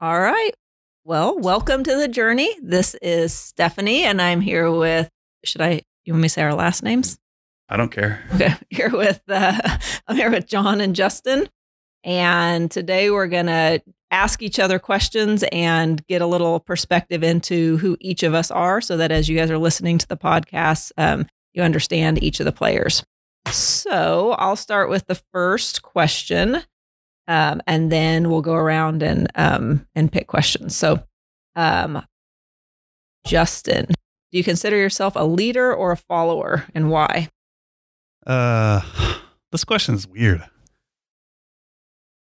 All right. Well, welcome to the journey. This is Stephanie, and I'm here with. Should I? You want me to say our last names? I don't care. Okay, here with. Uh, I'm here with John and Justin, and today we're gonna ask each other questions and get a little perspective into who each of us are, so that as you guys are listening to the podcast, um, you understand each of the players. So I'll start with the first question. Um, and then we'll go around and um, and pick questions. So, um, Justin, do you consider yourself a leader or a follower, and why? Uh, this question is weird.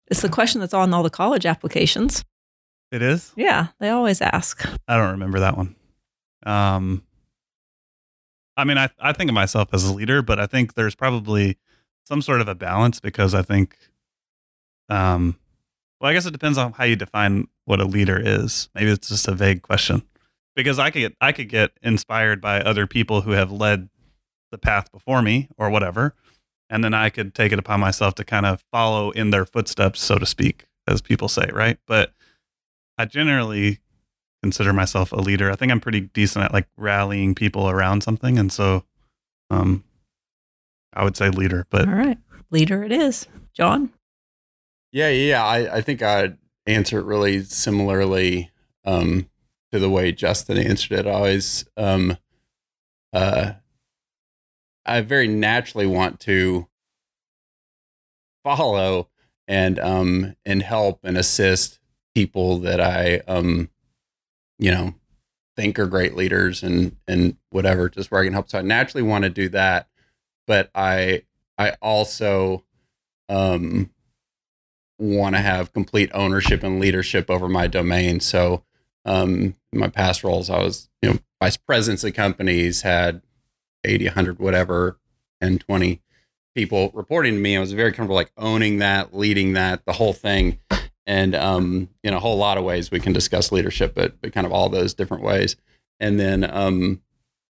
It's the question that's on all the college applications. It is. Yeah, they always ask. I don't remember that one. Um, I mean, I I think of myself as a leader, but I think there's probably some sort of a balance because I think um, well, I guess it depends on how you define what a leader is. Maybe it's just a vague question. Because I could get I could get inspired by other people who have led the path before me or whatever, and then I could take it upon myself to kind of follow in their footsteps, so to speak, as people say, right? But I generally consider myself a leader. I think I'm pretty decent at like rallying people around something, and so um, I would say leader. But all right, leader it is, John. Yeah, yeah. I, I think I'd answer it really similarly um, to the way Justin answered it. I always, um, uh, I very naturally want to follow and um, and help and assist people that I um, you know think are great leaders and and whatever, just where I can help. So I naturally want to do that, but I I also um want to have complete ownership and leadership over my domain. So, um, in my past roles, I was, you know, vice presidents of companies, had 80, 100, whatever, and 20 people reporting to me. I was very comfortable like owning that, leading that, the whole thing. And um, in a whole lot of ways, we can discuss leadership, but, but kind of all those different ways. And then, um,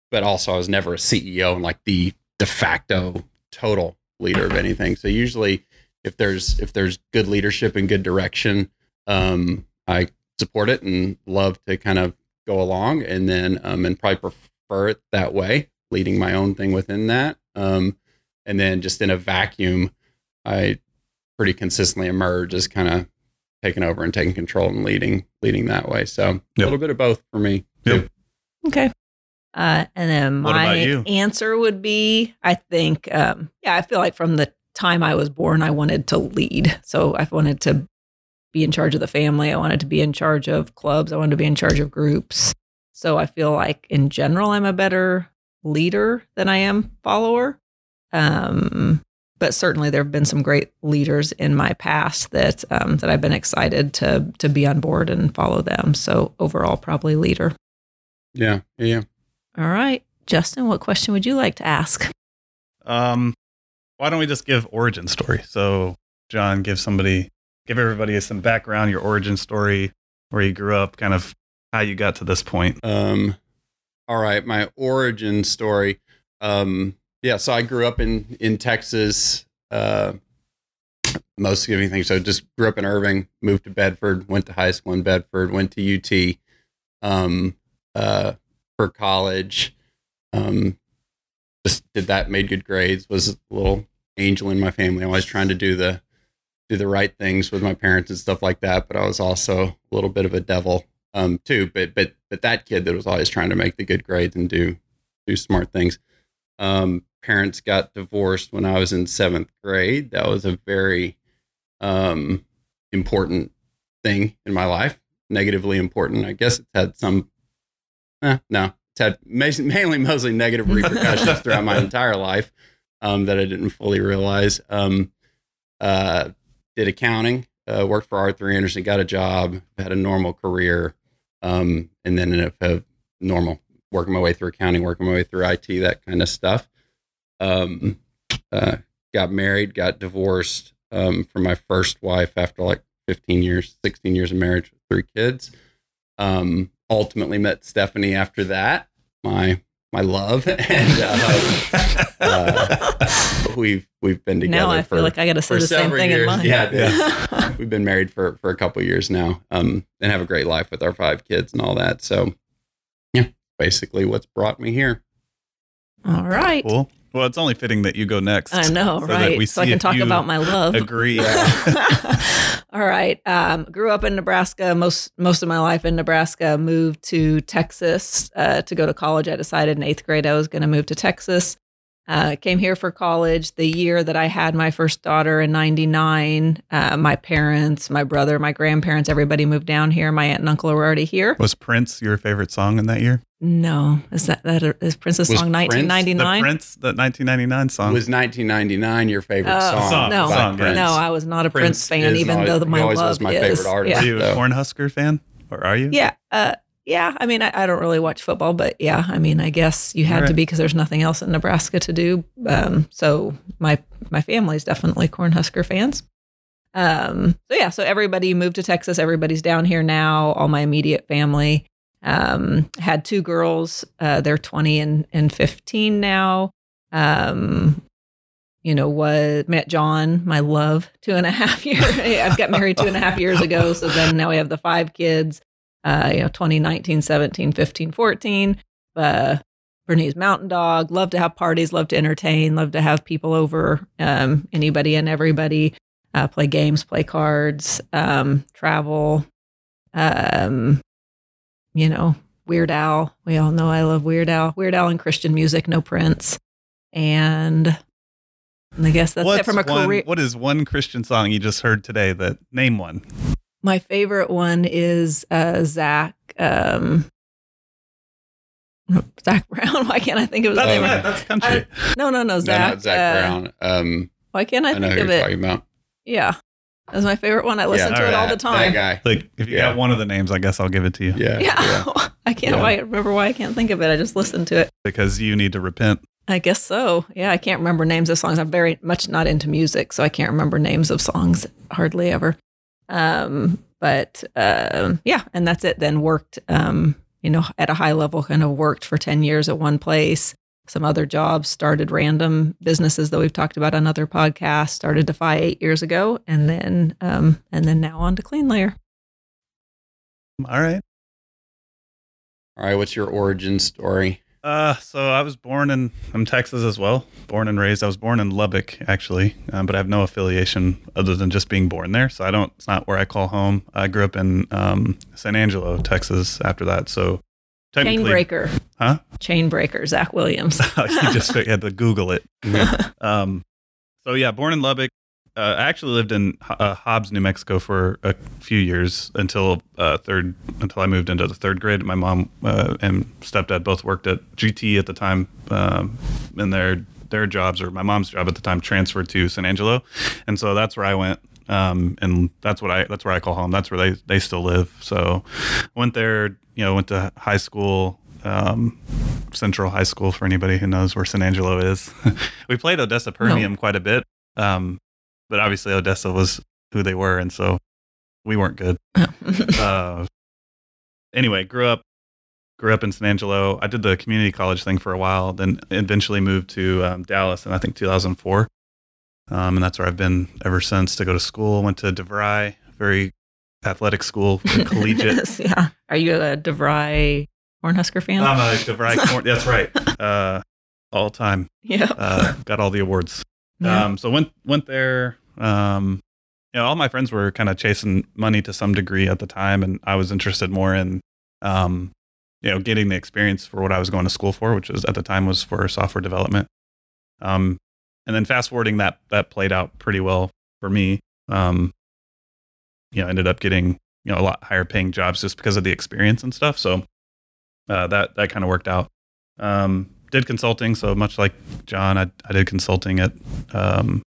but also, I was never a CEO and like the de facto total leader of anything. So usually, if there's if there's good leadership and good direction, um, I support it and love to kind of go along, and then um, and probably prefer it that way, leading my own thing within that. Um, and then just in a vacuum, I pretty consistently emerge as kind of taking over and taking control and leading leading that way. So yep. a little bit of both for me. Yep. Okay. Uh, and then my answer would be, I think, um, yeah, I feel like from the time I was born, I wanted to lead. So I wanted to be in charge of the family. I wanted to be in charge of clubs. I wanted to be in charge of groups. So I feel like in general, I'm a better leader than I am follower. Um, but certainly there have been some great leaders in my past that um, that I've been excited to to be on board and follow them. So overall, probably leader. Yeah, yeah. All right, Justin, what question would you like to ask? Um, why don't we just give origin story? So, John, give somebody, give everybody some background, your origin story, where you grew up, kind of how you got to this point. Um, all right, my origin story. Um, yeah, so I grew up in in Texas. Uh, most of anything. So just grew up in Irving, moved to Bedford, went to high school in Bedford, went to UT um, uh, for college. Um, just did that, made good grades, was a little angel in my family. I was trying to do the do the right things with my parents and stuff like that. But I was also a little bit of a devil um, too. But but but that kid that was always trying to make the good grades and do do smart things. Um, parents got divorced when I was in seventh grade. That was a very um, important thing in my life. Negatively important. I guess it's had some. Eh, no, it's had mainly mostly negative repercussions throughout my entire life um, that I didn't fully realize. Um, uh, did accounting, uh, worked for Arthur Andersen, got a job, had a normal career, um, and then ended up normal working my way through accounting, working my way through IT, that kind of stuff. Um, uh, got married, got divorced um, from my first wife after like 15 years, 16 years of marriage with three kids. Um, ultimately met Stephanie after that, my my love, and uh, uh, we've we've been together. Now I for, feel like I got to say the same thing years. in mine. Yeah, yeah. we've been married for for a couple years now, um, and have a great life with our five kids and all that. So, yeah, basically, what's brought me here. All right. Cool. Well, it's only fitting that you go next. I know, so right? so I can talk about my love. Agree. All right. Um, grew up in Nebraska most most of my life in Nebraska. Moved to Texas uh, to go to college. I decided in eighth grade I was going to move to Texas. Uh, came here for college the year that I had my first daughter in '99. Uh, my parents, my brother, my grandparents, everybody moved down here. My aunt and uncle were already here. Was Prince your favorite song in that year? No, is that that is Prince's was song 1999? The Prince, the 1999 song. Was 1999 your favorite uh, song? song? No, song, right. no, I was not a Prince, Prince fan, even though my love was my is. favorite artist. Yeah. Are you a Cornhusker fan, or are you? Yeah, uh, yeah. I mean, I, I, don't really watch football, but yeah, I mean, I guess you had right. to be because there's nothing else in Nebraska to do. Um, so my my family's definitely Cornhusker fans. Um, so yeah, so everybody moved to Texas. Everybody's down here now. All my immediate family. Um, had two girls. Uh, they're 20 and, and 15 now. Um, you know, was met John, my love, two and a half years. I've got married two and a half years ago. So then now we have the five kids, uh, you know, 2019, 17, 15, 14. Uh, Bernese mountain dog, love to have parties, love to entertain, love to have people over, um, anybody and everybody, uh, play games, play cards, um, travel, um, you know, Weird Al. We all know I love Weird Al. Weird Al and Christian music, no Prince. And I guess that's What's it from a one, career. What is one Christian song you just heard today that name one? My favorite one is uh, Zach. Um, Zac Brown. Why can't I think of his that's name? Right, that's country. I, no, no, no, Zach. No, not Zac uh, Brown. Um, why can't I, I think of it? Yeah. That's my favorite one. I listen yeah, to it all the time. That guy. Like if you yeah. got one of the names, I guess I'll give it to you. Yeah. Yeah. yeah. I can't yeah. remember why I can't think of it. I just listened to it. Because you need to repent. I guess so. Yeah, I can't remember names of songs. I'm very much not into music, so I can't remember names of songs hardly ever. Um, but um, yeah, and that's it. Then worked, um, you know, at a high level, kind of worked for 10 years at one place some other jobs, started random businesses that we've talked about on other podcasts, started Defy eight years ago, and then um, and then now on to Clean Layer. All right. All right. What's your origin story? Uh, so I was born in I'm Texas as well, born and raised. I was born in Lubbock actually, um, but I have no affiliation other than just being born there. So I don't. It's not where I call home. I grew up in um, San Angelo, Texas. After that, so Chain breaker. Huh? Chain breaker, Zach Williams. you just had to Google it. um, so yeah, born in Lubbock. Uh, I actually lived in uh, Hobbs, New Mexico for a few years until uh, third, until I moved into the third grade. My mom uh, and stepdad both worked at GT at the time, um, and their their jobs or my mom's job at the time transferred to San Angelo, and so that's where I went um, and that's what I that's where I call home. That's where they they still live. So went there, you know, went to high school, um, Central High School for anybody who knows where San Angelo is. we played Odessa Permian no. quite a bit, um, but obviously Odessa was who they were, and so we weren't good. uh, anyway, grew up grew up in San Angelo. I did the community college thing for a while, then eventually moved to um, Dallas in I think 2004. Um, and that's where I've been ever since to go to school. Went to DeVry, very athletic school, collegiate. yeah. Are you a DeVry Cornhusker fan? I'm a DeVry Corn. that's right. Uh, all time. Yeah. Uh, got all the awards. Yeah. Um, so went went there. Um, you know, all my friends were kind of chasing money to some degree at the time, and I was interested more in, um, you know, getting the experience for what I was going to school for, which was at the time was for software development. Um, and then fast forwarding that that played out pretty well for me. Um, you know, ended up getting you know a lot higher paying jobs just because of the experience and stuff. So uh, that that kind of worked out. Um, did consulting, so much like John, I, I did consulting at um,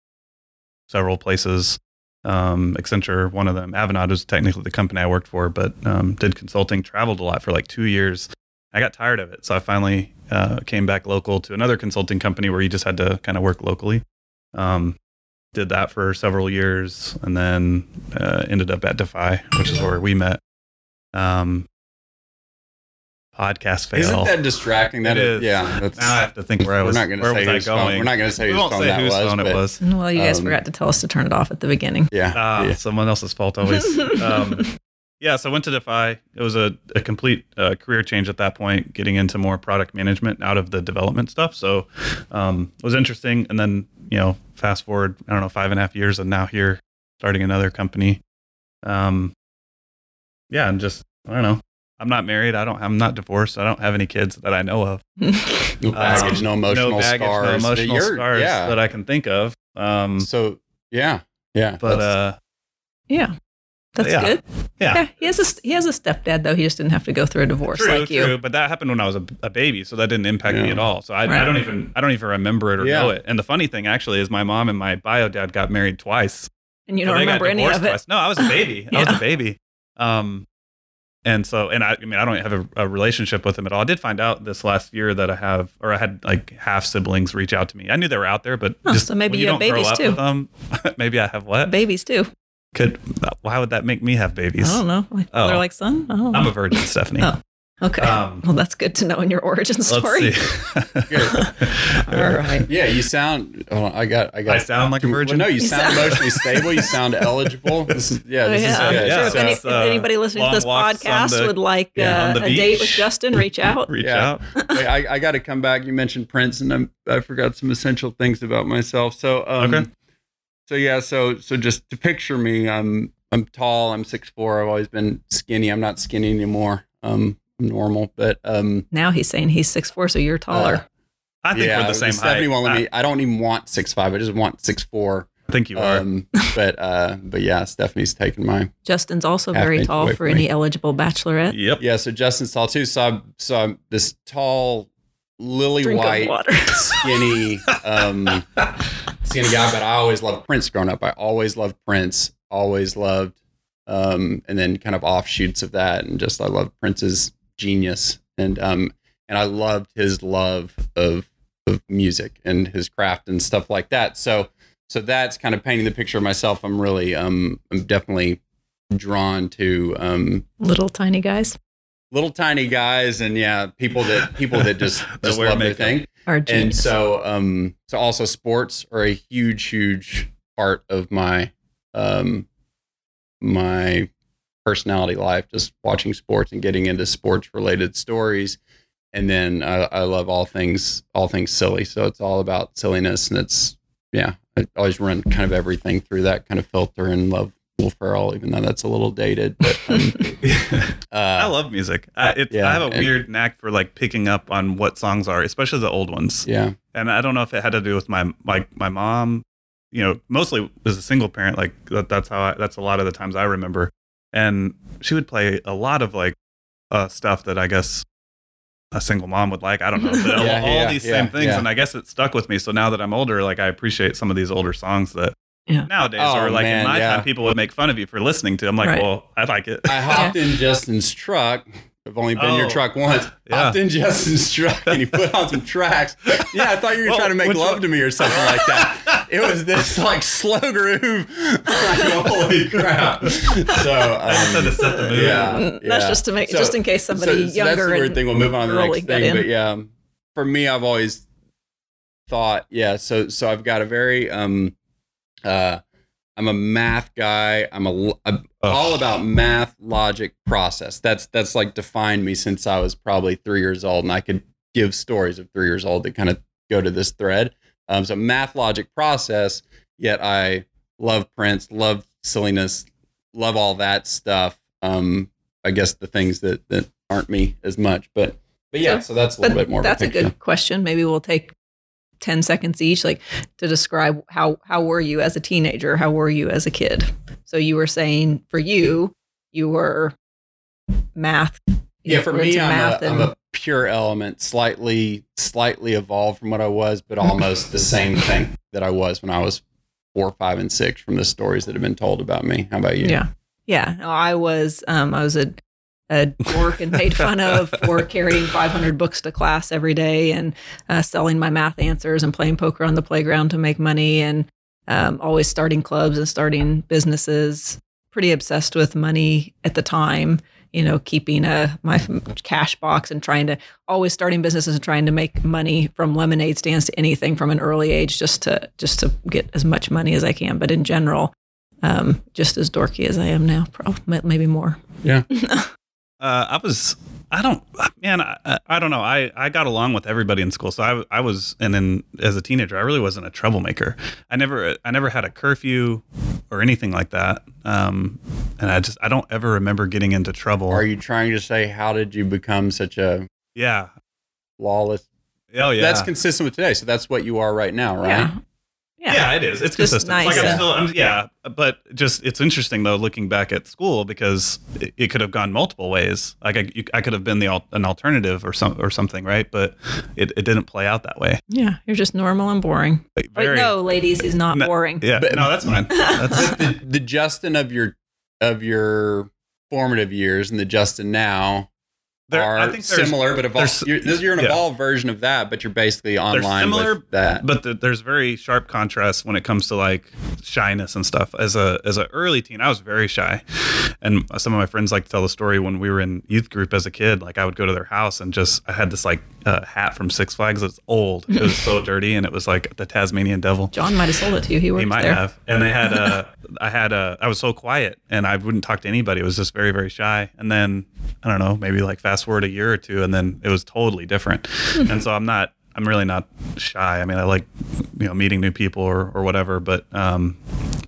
several places. Um, Accenture, one of them. Avanade was technically the company I worked for, but um, did consulting. Traveled a lot for like two years. I got tired of it, so I finally uh, came back local to another consulting company where you just had to kind of work locally. Um, did that for several years, and then uh, ended up at Defy, which is where we met. Um, podcast fail. Isn't that distracting? That it is. Yeah. now I have to think where I was. We're not going to where say was whose I going. phone. We're not going to say we whose won't phone say that whose was. phone it was. Well, you guys Um, forgot to tell us to turn it off at the beginning. Yeah. Ah, yeah. someone else's fault always. um, yeah, so I went to Defy. It was a, a complete uh, career change at that point, getting into more product management out of the development stuff. So um, it was interesting. And then, you know, fast forward, I don't know, five and a half years, and now here starting another company. Um, yeah, and just, I don't know. I'm not married. I don't. I'm not divorced. I don't have any kids that I know of. No baggage, Um, no emotional no baggage, scars. no emotional you're- scars Yeah. that I can think of. Um, so yeah, yeah. but uh, yeah. That's Yeah. good. yeah, He has a he has a stepdad though. He just didn't have to go through a divorce true, like you. true. But that happened when I was a, a baby, so that didn't impact me at all. So I, I don't even I don't even remember it or Yeah. know it. And the funny thing actually is my mom and my bio dad got married twice. And you So don't they got remember any of it. twice. No, I was a baby. I was a baby. Um, and so, and I, I mean, I don't have a, a relationship with them at all. I did find out this last year that I have, or I had like half siblings reach out to me. I knew they were out there, but Oh, just so maybe you you have babies too. them, maybe I have what? Babies too. Could why would that make me have babies? I don't know. Oh. father like son. I don't know. I'm a virgin, Stephanie. Oh, okay. Um, well, that's good to know in your origin story. Let's see. All right. yeah, you sound. Oh, I got. I got. I sound like a virgin. Well, no, you, You sound sound- emotionally stable. You sound eligible. This is yeah. Oh, This yeah, is I'm yeah, sure if, so any, it's, if uh, anybody listening to this podcast the- would like yeah, uh, on the a date with. Justin, reach out. Reach out. Wait, I, I got to come back. You mentioned Prince, and I'm, I forgot some essential things about myself. So, um, Okay. So yeah, so so just to picture me, I'm I'm tall. I'm six four. I've always been skinny. I'm not skinny anymore. Um, I'm normal, but um, Now he's saying he's six four, so you're taller. uh, I think yeah, we're the same Stephanie height. won't let I, me. I don't even want six five. I just want six four. I think you are. Um, but uh, but yeah, Stephanie's taking my Justin's also very tall for any me. eligible bachelorette. yep. yeah. So Justin's tall too. So I'm so I'm this tall, lily Drink white, water. skinny, um, skinny guy. But I always loved Prince growing up. I always loved Prince. Always loved, um, and then kind of offshoots of that, and just I love Prince's genius, and um, and I loved his love of of music and his craft and stuff like that. So so that's kind of painting the picture of myself. I'm really um, I'm definitely drawn to um Little tiny guys? little tiny guys and yeah people that people that just just love their thing. Are and so um so also sports are a huge huge part of my um my personality life just watching sports and getting into sports related stories and then I, I love all things all things silly so it's all about silliness and it's yeah i always run kind of everything through that kind of filter and love will ferrell even though that's a little dated but um, uh, I love music. I, it, yeah, I have a and- weird knack for like picking up on what songs are, especially the old ones. yeah And I don't know if it had to do with my my my mom. You know, mostly as a single parent, like that, that's how I, that's a lot of the times I remember. And she would play a lot of like uh, stuff that I guess a single mom would like. I don't know, but all, Yeah, all yeah, these yeah, same things, yeah. and I guess it stuck with me. So now that I'm older, like I appreciate some of these older songs that Yeah. nowadays Oh, or like man, in my yeah. time people would make fun of you for listening to. I'm like, Right. well, I like it. I hopped in Justin's truck. I've only been in your Oh, truck once. yeah. Hopped in Justin's truck and he put on some tracks. Yeah, I thought you were Well, trying to make love one? to me or something like that. It was this like slow groove. like, holy crap. So I just had to um, set the mood. yeah, yeah. That's just to make So- just in case somebody so, so younger that's the weird and thing. We'll move on to the early next thing. in. But yeah, for me, I've always thought, yeah. So so I've got a very um uh I'm a math guy. I'm a I'm all about math, logic, process. That's that's like defined me since I was probably three years old, and I could give stories of three years old that kind of go to this thread. Um, so math, logic, process. Yet I love Prince, love silliness, love all that stuff. Um, I guess the things that that aren't me as much, but but yeah. So that's a little But bit more. of that's a picture. good question. Maybe we'll take 10 seconds each like to describe how how were you as a teenager? How were you as a kid? So you were saying for you, you were math. Yeah, for me, I'm a, math I'm a pure element, slightly slightly evolved from what I was, but almost the same thing that I was when I was four, five, and six from the stories that have been told about me. How about you? Yeah. Yeah. No, I was um I was a a dork and made fun of for carrying 500 books to class every day and uh, selling my math answers and playing poker on the playground to make money and um, always starting clubs and starting businesses. Pretty obsessed with money at the time. you know, keeping a my cash box and trying to always starting businesses and trying to make money from lemonade stands to anything from an early age, just to just to get as much money as I can. But in general, um, just as dorky as I am now, probably maybe more. Yeah. uh, I was I don't, man, I, I don't know. I, I got along with everybody in school. So I, I was, and then as a teenager, I really wasn't a troublemaker. I never, I never had a curfew or anything like that. Um, and I just, I don't ever remember getting into trouble. Are you trying to say, how did you become such a yeah lawless? Oh yeah, that's consistent with today. So that's what you are right now, right? Yeah. Yeah. yeah, it is. It's just consistent. Nice, like I'm still, I'm, yeah, but just it's interesting though looking back at school because it, it could have gone multiple ways. Like I, you, I could have been the an alternative or some or something, right? But it, it didn't play out that way. Yeah, you're just normal and boring. Very, no, ladies, he's not no, boring. Yeah, but, no, that's fine. That's the, the Justin of your of your formative years and the Justin now there, are I think similar, but evolved. You're, you're an yeah. evolved version of that, but you're basically online similar, with that. But the, there's very sharp contrast when it comes to like shyness and stuff. As a as an early teen, I was very shy, and some of my friends like to tell the story when we were in youth group as a kid. Like I would go to their house and just I had this like uh, hat from Six Flags. It's old. It was so dirty, and it was like the Tasmanian Devil. John might have sold it to you. He, he might there. have. And they had a. I had a. I was so quiet, and I wouldn't talk to anybody. I was just very very shy. And then I don't know, maybe like fast forward a year or two, and then it was totally different. and so I'm not, I'm really not shy. I mean, I like, you know, meeting new people or, or whatever. But um,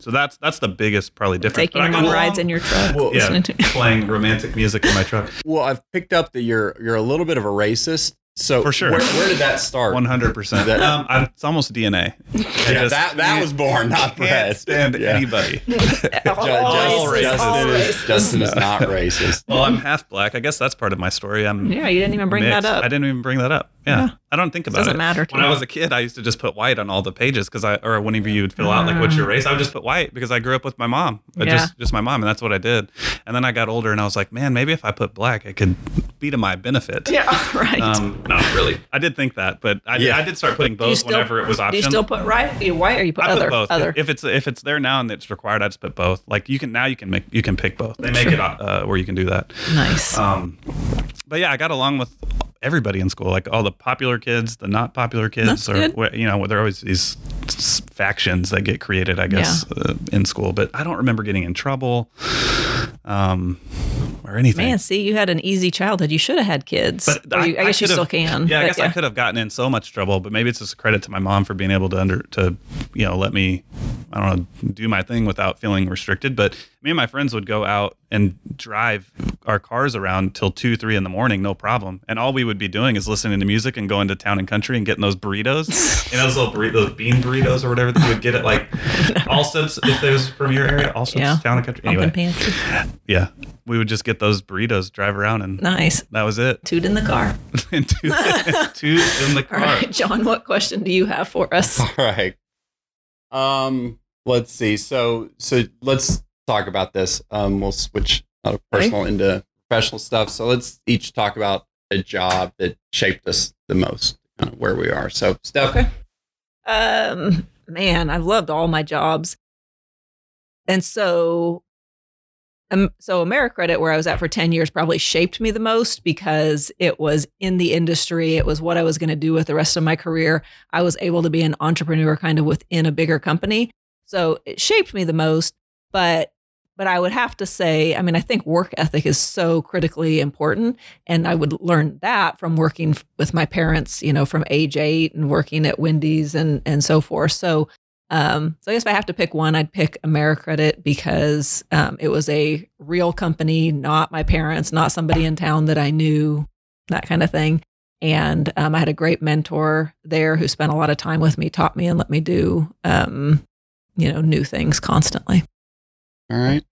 so that's that's the biggest probably difference. Taking them on rides in your truck. Well, yeah, playing romantic music in my truck. Well, I've picked up that you're you're a little bit of a racist. So for sure, where, where did that start? One hundred percent. Um, it's almost DNA. Yeah, that that was born, not bred. Stand yeah. anybody. all Justin, is, Justin is not racist. Well, I'm half black. I guess that's part of my story. I'm yeah. You didn't even bring mixed. that up. I didn't even bring that up. Yeah, yeah. I don't think about doesn't it. Doesn't matter. when me. I was a kid, I used to just put white on all the pages because I, or whenever you would fill out like what's your race, I would just put white because I grew up with my mom. Yeah. Just just my mom, and that's what I did. And then I got older, and I was like, man, maybe if I put black, I could be to my benefit. Yeah, right. Um, not really. I did think that, but I, yeah. did, I did start putting both still, whenever it was optional. Do you still put right, white, or you put I other? Put both. Other. If it's if it's there now and it's required, I just put both. Like you can now you can make you can pick both. They make it uh, where you can do that. Nice. Um, but yeah, I got along with everybody in school, like all the popular kids, the not popular kids, That's or good. you know, there are always these factions that get created, I guess, yeah. uh, in school. But I don't remember getting in trouble. Um, or anything. Man, see, you had an easy childhood. You should have had kids. But I, you, I, I guess you still can. Yeah, I guess yeah. I could have gotten in so much trouble, but maybe it's just a credit to my mom for being able to under to, you know, let me, I don't know, do my thing without feeling restricted. But me and my friends would go out and drive our cars around till two, three in the morning, no problem. And all we would be doing is listening to music and going to town and country and getting those burritos, you know, those little burritos, bean burritos or whatever that you would get at like all Allsup's if it was from your area, Allsup's yeah. town and country. Anyway, yeah, we would just get those burritos, drive around, and nice. That was it. Toot in the car. toot, toot in the car. All right, John, what question do you have for us? All right. Um, let's see. So, so let's talk about this. Um, we'll switch out of personal into professional stuff. So let's each talk about a job that shaped us the most, kind of where we are. So, Steph. Okay. Um, man, I've loved all my jobs. And so um, so AmeriCredit, where I was at for 10 years, probably shaped me the most because it was in the industry. It was what I was going to do with the rest of my career. I was able to be an entrepreneur kind of within a bigger company. So it shaped me the most. But but I would have to say, I mean, I think work ethic is so critically important. And I would learn that from working with my parents, you know, from age eight and working at Wendy's and and so forth. So um, so I guess if I have to pick one, I'd pick AmeriCredit because um, it was a real company, not my parents, not somebody in town that I knew, that kind of thing. And um, I had a great mentor there who spent a lot of time with me, taught me, and let me do, um, you know, new things constantly. All right,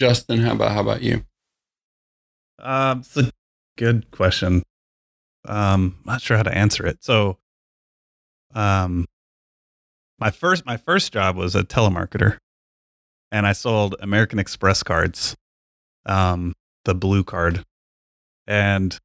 Justin, how about how about you? Um, it's a good question. Um, not sure how to answer it. So, um, my first my first job was a telemarketer, and I sold American Express cards, um, the blue card, and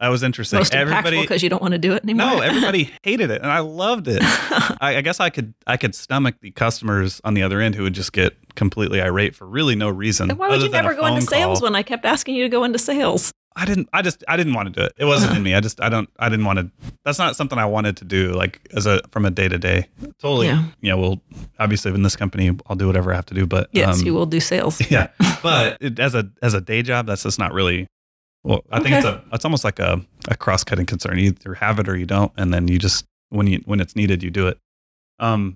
That was interesting. Most everybody because you don't want to do it anymore. No, everybody hated it, and I loved it. I, I, guess I could I could stomach the customers on the other end who would just get completely irate for really no reason. Then why would you never go into sales when I kept asking you to go into sales? I didn't. I just. I didn't want to do it. It wasn't in me. I just. I don't. I didn't want to. That's not something I wanted to do. Like as a from a day to day. Totally. Yeah. Know. Well, obviously, in this company, I'll do whatever I have to do. But yes, um, you will do sales. Yeah. But it, as a as a day job, that's just not really. Well, I think it's a. It's almost like a a cross cutting concern. You either have it or you don't, and then you just when you when it's needed, you do it. Um.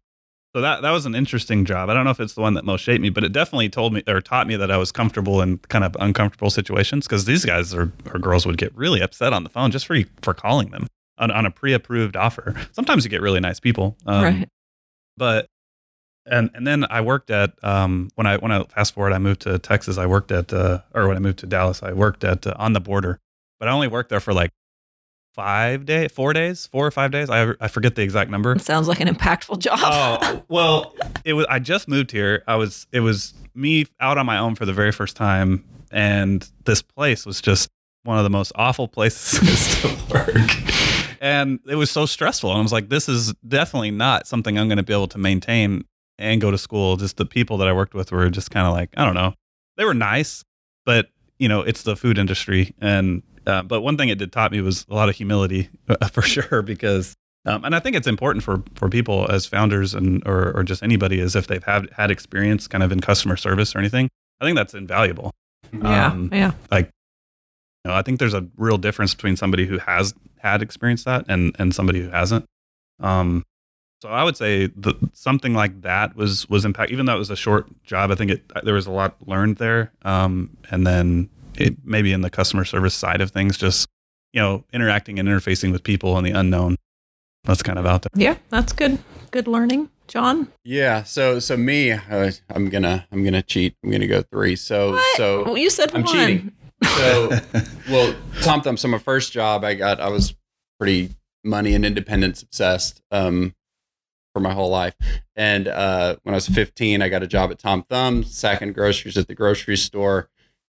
So that that was an interesting job. I don't know if it's the one that most shaped me, but it definitely told me or taught me that I was comfortable in kind of uncomfortable situations because these guys or, or girls would get really upset on the phone just for for calling them on, on a pre-approved offer. Sometimes you get really nice people, um, right? But and and then I worked at um, when I when I fast forward, I moved to Texas. I worked at uh, or when I moved to Dallas, I worked at uh, on the border, but I only worked there for like five day, four days, four or five days. I I forget the exact number. It sounds like an impactful job. oh well, it was. I just moved here. I was. It was me out on my own for the very first time, and this place was just one of the most awful places to work. and it was so stressful. And I was like, this is definitely not something I'm going to be able to maintain and go to school. Just the people that I worked with were just kind of like, I don't know, they were nice, but you know, it's the food industry, and uh, but one thing it did taught me was a lot of humility uh, for sure because um, and I think it's important for for people as founders and or or just anybody is if they've had had experience kind of in customer service or anything. I think that's invaluable. Yeah, um, yeah. Like, you know, I think there's a real difference between somebody who has had experience that and and somebody who hasn't. Um, so I would say the, something like that was was impact. Even though it was a short job, I think it there was a lot learned there. Um, and then it, maybe in the customer service side of things, just you know, interacting and interfacing with people and the unknown. That's kind of out there. Yeah, that's good. Good learning, John. Yeah. So so me, uh, I'm gonna I'm gonna cheat. I'm gonna go three. So what? so well, you said I'm one. cheating. So well, Tom Thumb. So my first job, I got I was pretty money and independence obsessed. Um, for my whole life. And uh, when I was 15, I got a job at Tom Thumb, sacking groceries at the grocery store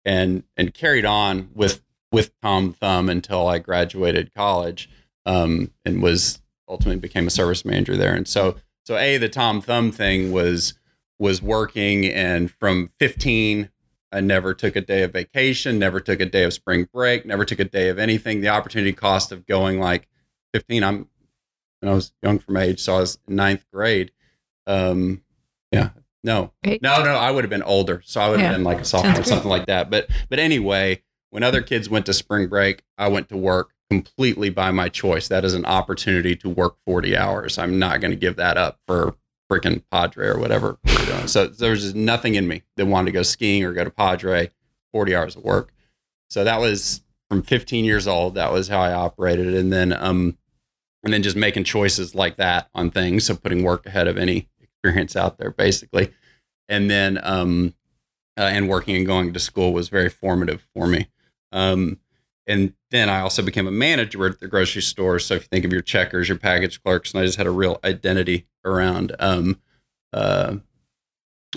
and and carried on with with Tom Thumb until I graduated college, um, and was ultimately became a service manager there. And so so a the Tom Thumb thing was was working, and from 15. I never took a day of vacation, never took a day of spring break, never took a day of anything. The opportunity cost of going like 15, I'm when I was young from age, so I was ninth grade. Um, yeah, no, no, no. I would have been older, so I would have yeah. been like a sophomore, or something like that. But but anyway, when other kids went to spring break, I went to work completely by my choice. That is an opportunity to work forty hours. I'm not going to give that up for freaking Padre or whatever we're doing. So there's just nothing in me that wanted to go skiing or go to Padre. Forty hours of work. So that was from 15 years old. That was how I operated, and then um, and then just making choices like that on things. So putting work ahead of any experience out there, basically. And then, um, uh, and working and going to school was very formative for me. Um, and then I also became a manager at the grocery store. So if you think of your checkers, your package clerks, and I just had a real identity around um, uh,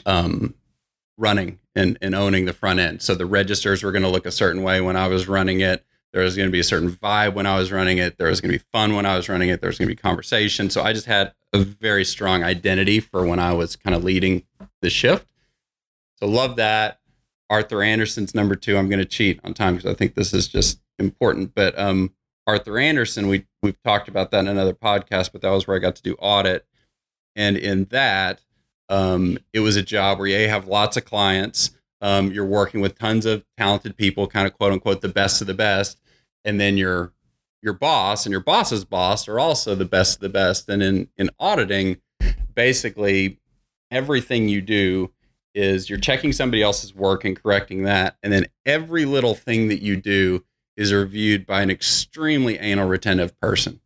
um, running and, and owning the front end. So the registers were going to look a certain way when I was running it. There was going to be a certain vibe when I was running it. There was going to be fun when I was running it. There was going to be conversation. So I just had a very strong identity for when I was kind of leading the shift. So love that. Arthur Andersen's number two. I'm going to cheat on time because I think this is just important. But um, Arthur Andersen, we we've talked about that in another podcast, but that was where I got to do audit, and in that, um, it was a job where you have lots of clients. Um, you're working with tons of talented people, kind of quote unquote the best of the best, and then you're your boss and your boss's boss are also the best of the best. And in, in auditing, basically everything you do is you're checking somebody else's work and correcting that. And then every little thing that you do is reviewed by an extremely anal retentive person.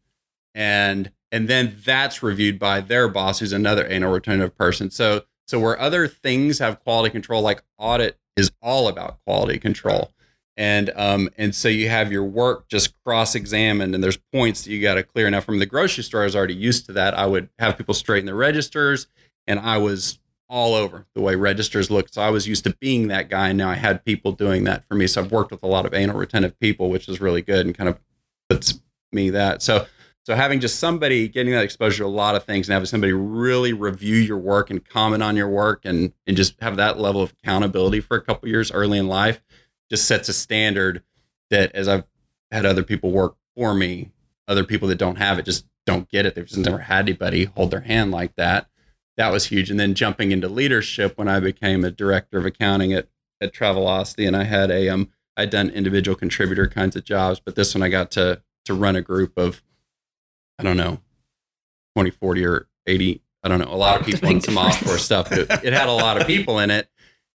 And and then that's reviewed by their boss, who's another anal retentive person. So so where other things have quality control, like audit is all about quality control. And um and so you have your work just cross examined and there's points that you got to clear. Now from the grocery store i was already used to that. I would have people straighten the registers and i was all over the way registers look. So i was used to being that guy and now i had people doing that for me. So i've worked with a lot of anal retentive people which is really good and kind of puts me that. So so having just somebody getting that exposure to a lot of things and having somebody really review your work and comment on your work and and just have that level of accountability for a couple years early in life just sets a standard that as I've had other people work for me, other people that don't have it just don't get it. They've just never had anybody hold their hand like that. That was huge. And then jumping into leadership when I became a director of accounting at at Travelocity and I had a um I'd done individual contributor kinds of jobs, but this one I got to to run a group of I don't know, 20, 40 or 80, I don't know, a lot of people in some offshore stuff. It, it had a lot of people in it.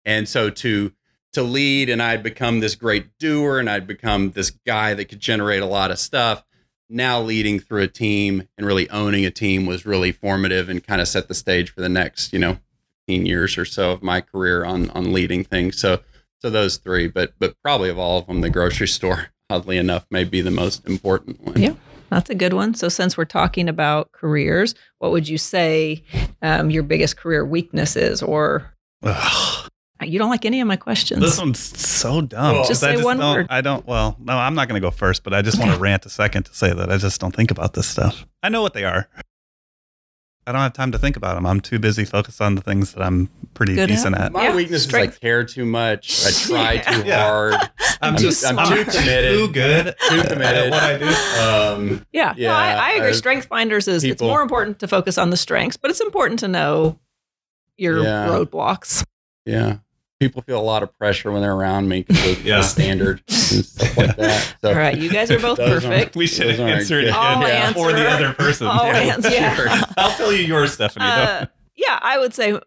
And so to to lead and I'd become this great doer and I'd become this guy that could generate a lot of stuff. Now leading through a team and really owning a team was really formative and kind of set the stage for the next, you know, 15 years or so of my career on on leading things. So so those three, but but probably of all of them, the grocery store, oddly enough, may be the most important one. Yeah. That's a good one. So, since we're talking about careers, what would you say um, your biggest career weakness is? Or Ugh. you don't like any of my questions? This one's so dumb. Well, just say just one word. I don't. Well, no, I'm not going to go first, but I just want to rant a second to say that I just don't think about this stuff. I know what they are. I don't have time to think about them. I'm too busy focused on the things that I'm pretty Good decent at. My yeah. weakness Strength. is I care too much. I try too yeah. hard. I'm, too I'm, I'm too committed. Too good. Too committed. what I do. Um, yeah. yeah no, I, I, agree. Strength finders is people, it's more important to focus on the strengths, but it's important to know your yeah. roadblocks. Yeah people feel a lot of pressure when they're around me because of yeah. the standard and stuff like that. So, All right, you guys are both perfect. We should answer it again for the other person. All yeah. Answer, yeah. I'll tell you yours, Stephanie. Uh, yeah, I would say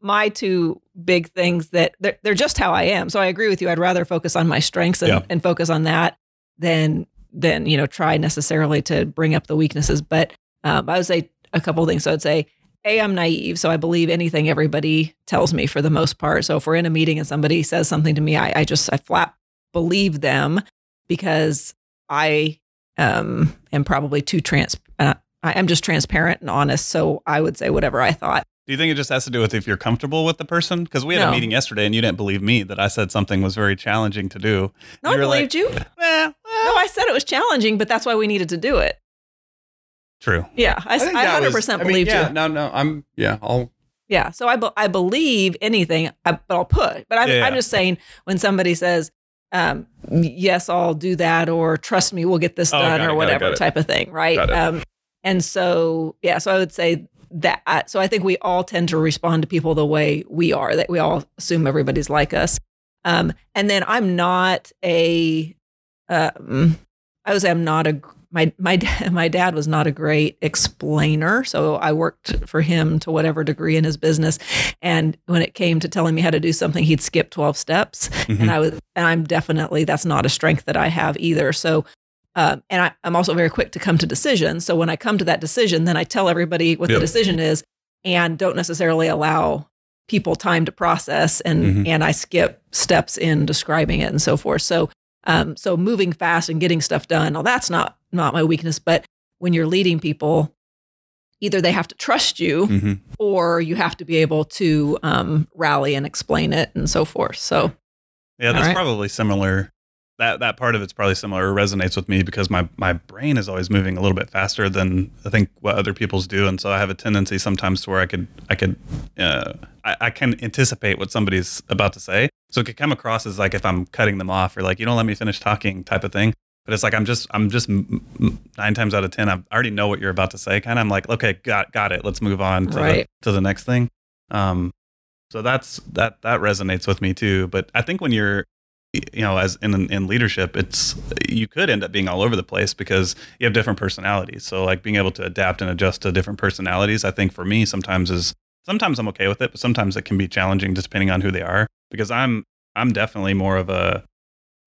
my two big things that they're, they're, just how I am. So I agree with you. I'd rather focus on my strengths and, yeah. and focus on that than than you know try necessarily to bring up the weaknesses. But um, I would say a couple things. So I'd say a, I'm naive, so I believe anything everybody tells me for the most part. So if we're in a meeting and somebody says something to me, I, I just I flat believe them because I um, am probably too trans. Uh, I am just transparent and honest. So I would say whatever I thought. Do you think it just has to do with if you're comfortable with the person? Because we had no. a meeting yesterday and you didn't believe me that I said something was very challenging to do. No, I believed like, you. Eh, well, no, I said it was challenging, but that's why we needed to do it. True. Yeah, I, I, 100% was, believe yeah, you. No, no, I'm yeah, I'll yeah. So I, be, I believe anything, I, but I'll put. But I'm, yeah, yeah. I'm just saying when somebody says, um, "Yes, I'll do that," or "Trust me, we'll get this oh, done," or it, whatever it, type of thing, right? Um, and so yeah, so I would say that. So I think we all tend to respond to people the way we are. That we all assume everybody's like us. Um, and then I'm not a. Um, I would say I'm not a my my my dad was not a great explainer, so I worked for him to whatever degree in his business. And when it came to telling me how to do something, he'd skip twelve steps, mm-hmm. and I was and I'm definitely that's not a strength that I have either. So. Um, and I, am also very quick to come to decisions. So when I come to that decision, then I tell everybody what yep. the decision is, and don't necessarily allow people time to process, and mm-hmm. and I skip steps in describing it and so forth. So um, so moving fast and getting stuff done, well, that's not not my weakness, but when you're leading people, either they have to trust you mm-hmm. or you have to be able to um, rally and explain it and so forth. So, yeah, that's right. probably similar. That that part of it's probably similar or resonates with me because my my brain is always moving a little bit faster than I think what other people's do, and so I have a tendency sometimes to where I could I could uh, I, I can anticipate what somebody's about to say, so it could come across as like if I'm cutting them off or like you don't let me finish talking type of thing but it's like I'm just I'm just nine times out of ten I already know what you're about to say. Kind of I'm like okay got got it. Let's move on to right. the, to the next thing. Um, so that's that that resonates with me too. But I think when you're you know as in in leadership it's you could end up being all over the place because you have different personalities so like being able to adapt and adjust to different personalities i think for me sometimes is sometimes i'm okay with it but sometimes it can be challenging just depending on who they are because i'm i'm definitely more of a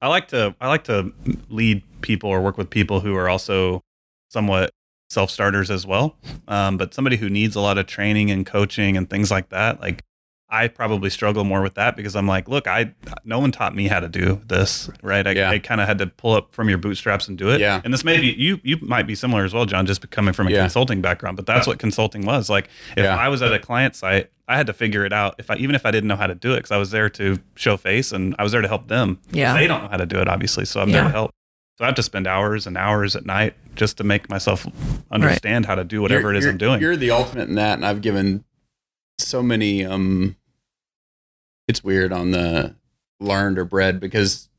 I like to I like to lead people or work with people who are also somewhat self starters as well. Um, but somebody who needs a lot of training and coaching and things like that, like I probably struggle more with that because I'm like, look, I no one taught me how to do this, right? I, yeah. I kind of had to pull up from your bootstraps and do it. Yeah. And this may be you you might be similar as well, John, just coming from a yeah. consulting background. But that's what consulting was. Like if yeah. I was at a client site, I had to figure it out. If I even if I didn't know how to do it, because I was there to show face and I was there to help them. Yeah. They don't know how to do it, obviously, so I'm there to help. So I have to spend hours and hours at night just to make myself understand right. how to do whatever you're, it is I'm doing. You're the ultimate in that, and I've given so many. Um, it's weird on the learned or bred because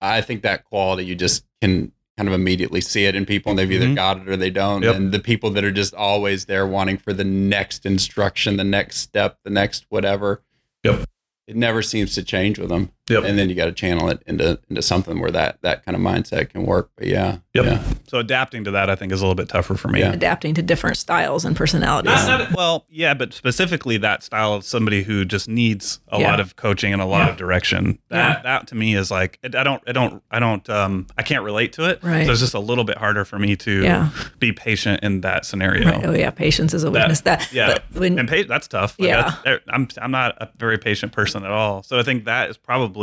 I think that quality you just can kind of immediately see it in people and they've either mm-hmm. got it or they don't. Yep. And the people that are just always there wanting for the next instruction, the next step, the next whatever. Yep it never seems to change with them. Yep. And then you got to channel it into into something where that that kind of mindset can work. But yeah. Yep. Yeah. So adapting to that, I think, is a little bit tougher for me. Yeah. Adapting to different styles and personalities. Not, not, well, yeah, but specifically that style of somebody who just needs a yeah. lot of coaching and a lot of direction. That that to me is like I don't I don't I don't um I can't relate to it. Right. So it's just a little bit harder for me to be patient in that scenario. Right. Oh yeah, patience is a weakness. That, that yeah, when, and pa- that's tough. yeah. That's, I'm I'm not a very patient person at all. So I think think that is probably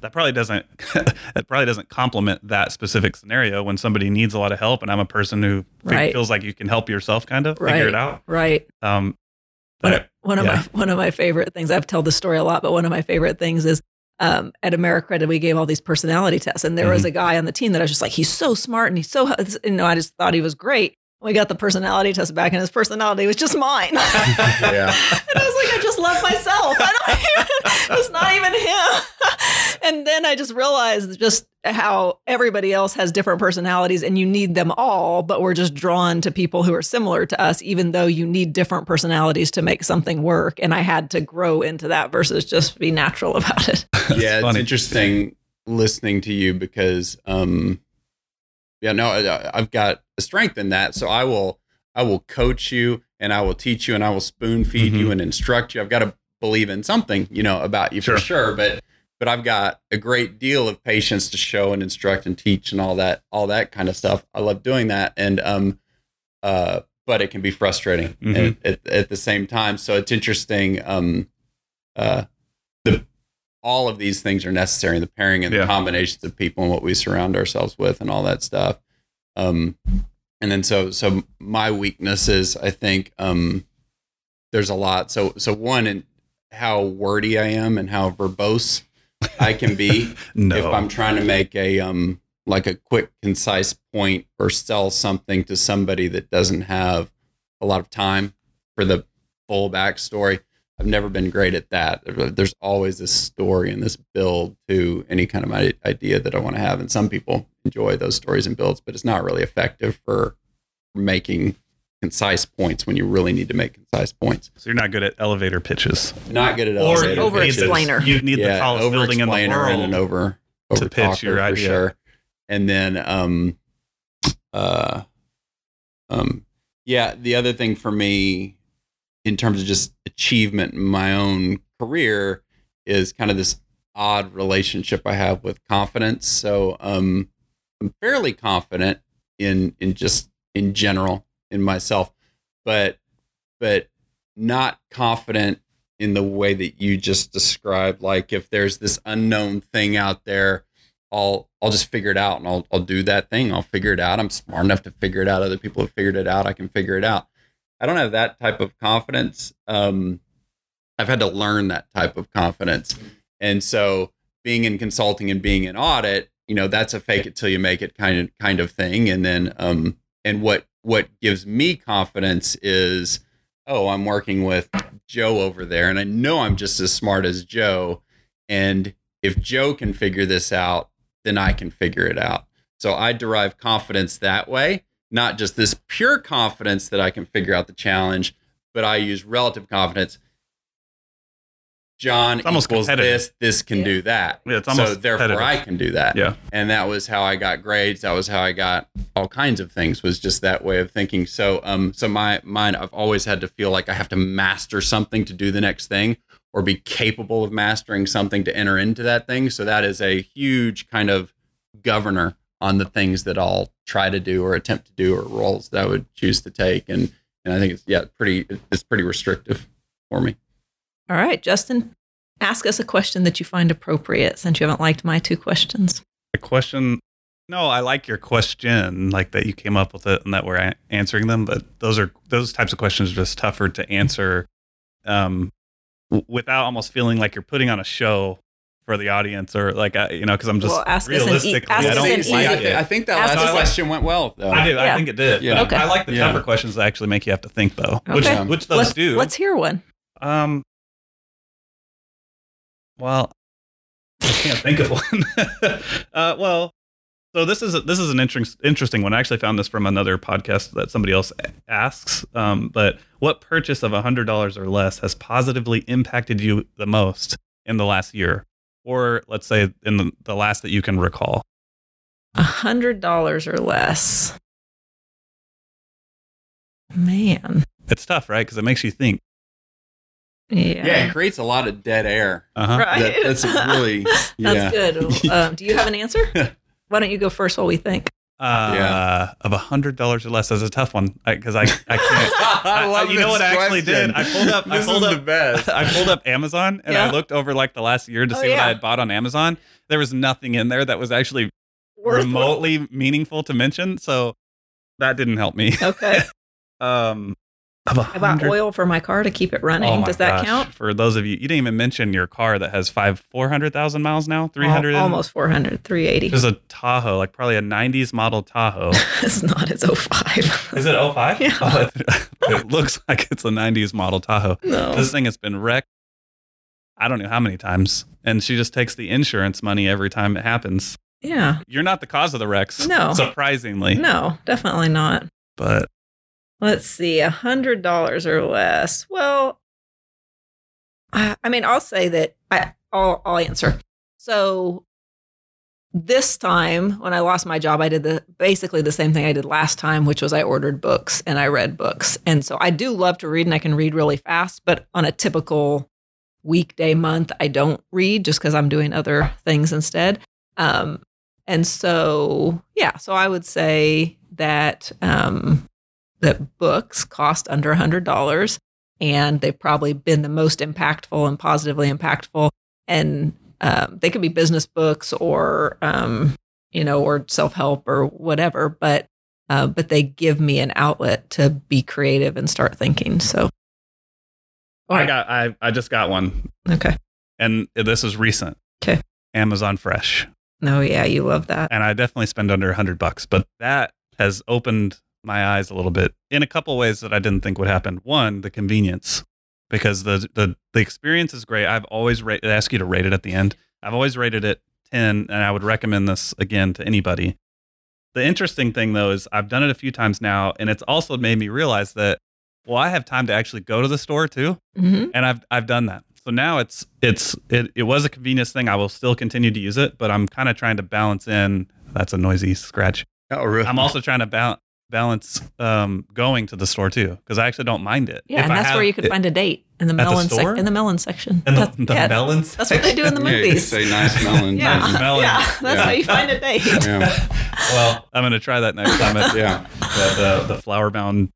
that probably doesn't that probably doesn't complement that specific scenario when somebody needs a lot of help and I'm a person who right. feels like you can help yourself kind of right. figure it out. Right. Um one, one of yeah. my one of my favorite things I've told the story a lot, but one of my favorite things is um, at AmeriCredit we gave all these personality tests, and there mm-hmm. was a guy on the team that I was just like, he's so smart and he's so you know I just thought he was great we got the personality test back and his personality was just mine. yeah. and I was like, I just love myself. I don't even, it's not even him. and then I just realized just how everybody else has different personalities and you need them all, but we're just drawn to people who are similar to us, even though you need different personalities to make something work. And I had to grow into that versus just be natural about it. yeah, it's interesting listening to you because um, yeah, no, I, I've got a strength in that. So I will, I will coach you and I will teach you and I will spoon feed mm-hmm. you and instruct you. I've got to believe in something, you know, about you sure. for sure. But, but I've got a great deal of patience to show and instruct and teach and all that, all that kind of stuff. I love doing that. And, um, uh, but it can be frustrating mm-hmm. at, at, at, the same time. So it's interesting. Um, uh, the, all of these things are necessary the pairing and yeah. the combinations of people and what we surround ourselves with and all that stuff um, and then so so my weaknesses i think um, there's a lot so so one in how wordy i am and how verbose i can be no. if i'm trying to make a um like a quick concise point or sell something to somebody that doesn't have a lot of time for the full backstory I've never been great at that. There's always this story and this build to any kind of idea that I want to have. And some people enjoy those stories and builds, but it's not really effective for making concise points when you really need to make concise points. So you're not good at elevator pitches. Not good at or elevator over pitches. explainer. You need yeah, the tallest building in the world and an over, over to pitch your idea. For sure. And then, um, uh, um, yeah, the other thing for me in terms of just achievement in my own career is kind of this odd relationship I have with confidence. So um, I'm fairly confident in in just in general in myself, but but not confident in the way that you just described. Like if there's this unknown thing out there, I'll I'll just figure it out and I'll I'll do that thing. I'll figure it out. I'm smart enough to figure it out. Other people have figured it out. I can figure it out. I don't have that type of confidence. Um, I've had to learn that type of confidence. And so being in consulting and being in audit, you know, that's a fake it till you make it kind of kind of thing. And then um and what what gives me confidence is, oh, I'm working with Joe over there and I know I'm just as smart as Joe. And if Joe can figure this out, then I can figure it out. So I derive confidence that way not just this pure confidence that I can figure out the challenge, but I use relative confidence. John almost equals this, this can yeah. do that. Yeah, it's almost so therefore I can do that. Yeah. And that was how I got grades. That was how I got all kinds of things was just that way of thinking. So um so my mind I've always had to feel like I have to master something to do the next thing or be capable of mastering something to enter into that thing. So that is a huge kind of governor on the things that I'll try to do or attempt to do or roles that I would choose to take. And and I think it's yeah, pretty it's pretty restrictive for me. All right, Justin, ask us a question that you find appropriate since you haven't liked my two questions. A question no, I like your question, like that you came up with it and that we're answering them. But those are those types of questions are just tougher to answer um, w- without almost feeling like you're putting on a show for the audience or like uh, you know because I'm just well, ask realistically us an e- ask I don't us an like easy, it. I think that Ask last us- question went well. Though. I do. Yeah. I think it did. Yeah. Okay. I like the Yeah. tougher questions that actually make you have to think though, which Okay. which those let's, do. let's hear one. Um. Well, I can't think of one. uh, well, so this is a, this is an interesting interesting one. I actually found this from another podcast that somebody else asks. Um, but what purchase of hundred dollars or less has positively impacted you the most in the last year, or let's say in the, the last that you can recall? A hundred dollars or less. Man. It's tough, right? Because it makes you think. Yeah. Yeah, it creates a lot of dead air. Uh huh. Right. That- that's really yeah. That's good. Um, do you have an answer? Why don't you go first while we think? Uh, Yeah. of a hundred dollars or less is a tough one because I, I can't. I love you know what I actually did? I pulled up. I This pulled is up. the best. I pulled up Amazon and I looked over like the last year to Oh, see what yeah. I had bought on Amazon. There was nothing in there that was actually Worth- remotely meaningful to mention, so that didn't help me. Okay. Um, of a I bought oil for my car to keep it running. Oh Does that gosh. count? For those of you, you didn't even mention your car that has five four hundred thousand miles now, three hundred. Almost 400, 380. There's a Tahoe, like probably a '90s model Tahoe. it's not. It's 05. Is it 05? Yeah. Oh, it, it looks like it's a 90s model Tahoe. no. This thing has been wrecked. I don't know how many times. And she just takes the insurance money every time it happens. Yeah. You're not the cause of the wrecks. No. Surprisingly. No, definitely not. But Let's see, a hundred dollars or less. Well, I, mean, I'll say that I, I'll, I'll answer. So this time, when I lost my job, I did the basically the same thing I did last time, which was I ordered books and I read books. And so I do love to read, and I can read really fast. But on a typical weekday month, I don't read just because I'm doing other things instead. Um, and so, yeah, so I would say that um, that books cost under a hundred dollars, and they've probably been the most impactful and positively impactful. And um, they could be business books or um, you know, or self help or whatever, but uh, but they give me an outlet to be creative and start thinking. So, I got I I just got one. okay. And this is recent. Okay. Amazon Fresh. No, yeah, you love that. And I definitely spend under a hundred bucks, but that has opened my eyes a little bit in a couple ways that I didn't think would happen. One, the convenience, because the the the experience is great. I've always ra- asked you to rate it at the end. I've always rated it ten, and I would recommend this again to anybody. The interesting thing though is I've done it a few times now, and it's also made me realize that well, I have time to actually go to the store too, hmm and I've I've done that. So now it's it's it, it was a convenience thing. I will still continue to use it, but I'm kind of trying to balance in. That's a noisy scratch. Oh, really? I'm also trying to ba- balance um, going to the store too because I actually don't mind it. Yeah, If and I that's have where you could it- find a date in the the melon store? sec- in the melon section. in the, That's- the yeah, melons. That's what they do in the Yeah, movies. say nice melon. Yeah, Melon. yeah, that's Yeah. how you find a date. Yeah. well, I'm gonna try that next time at yeah. the, the, the flower bound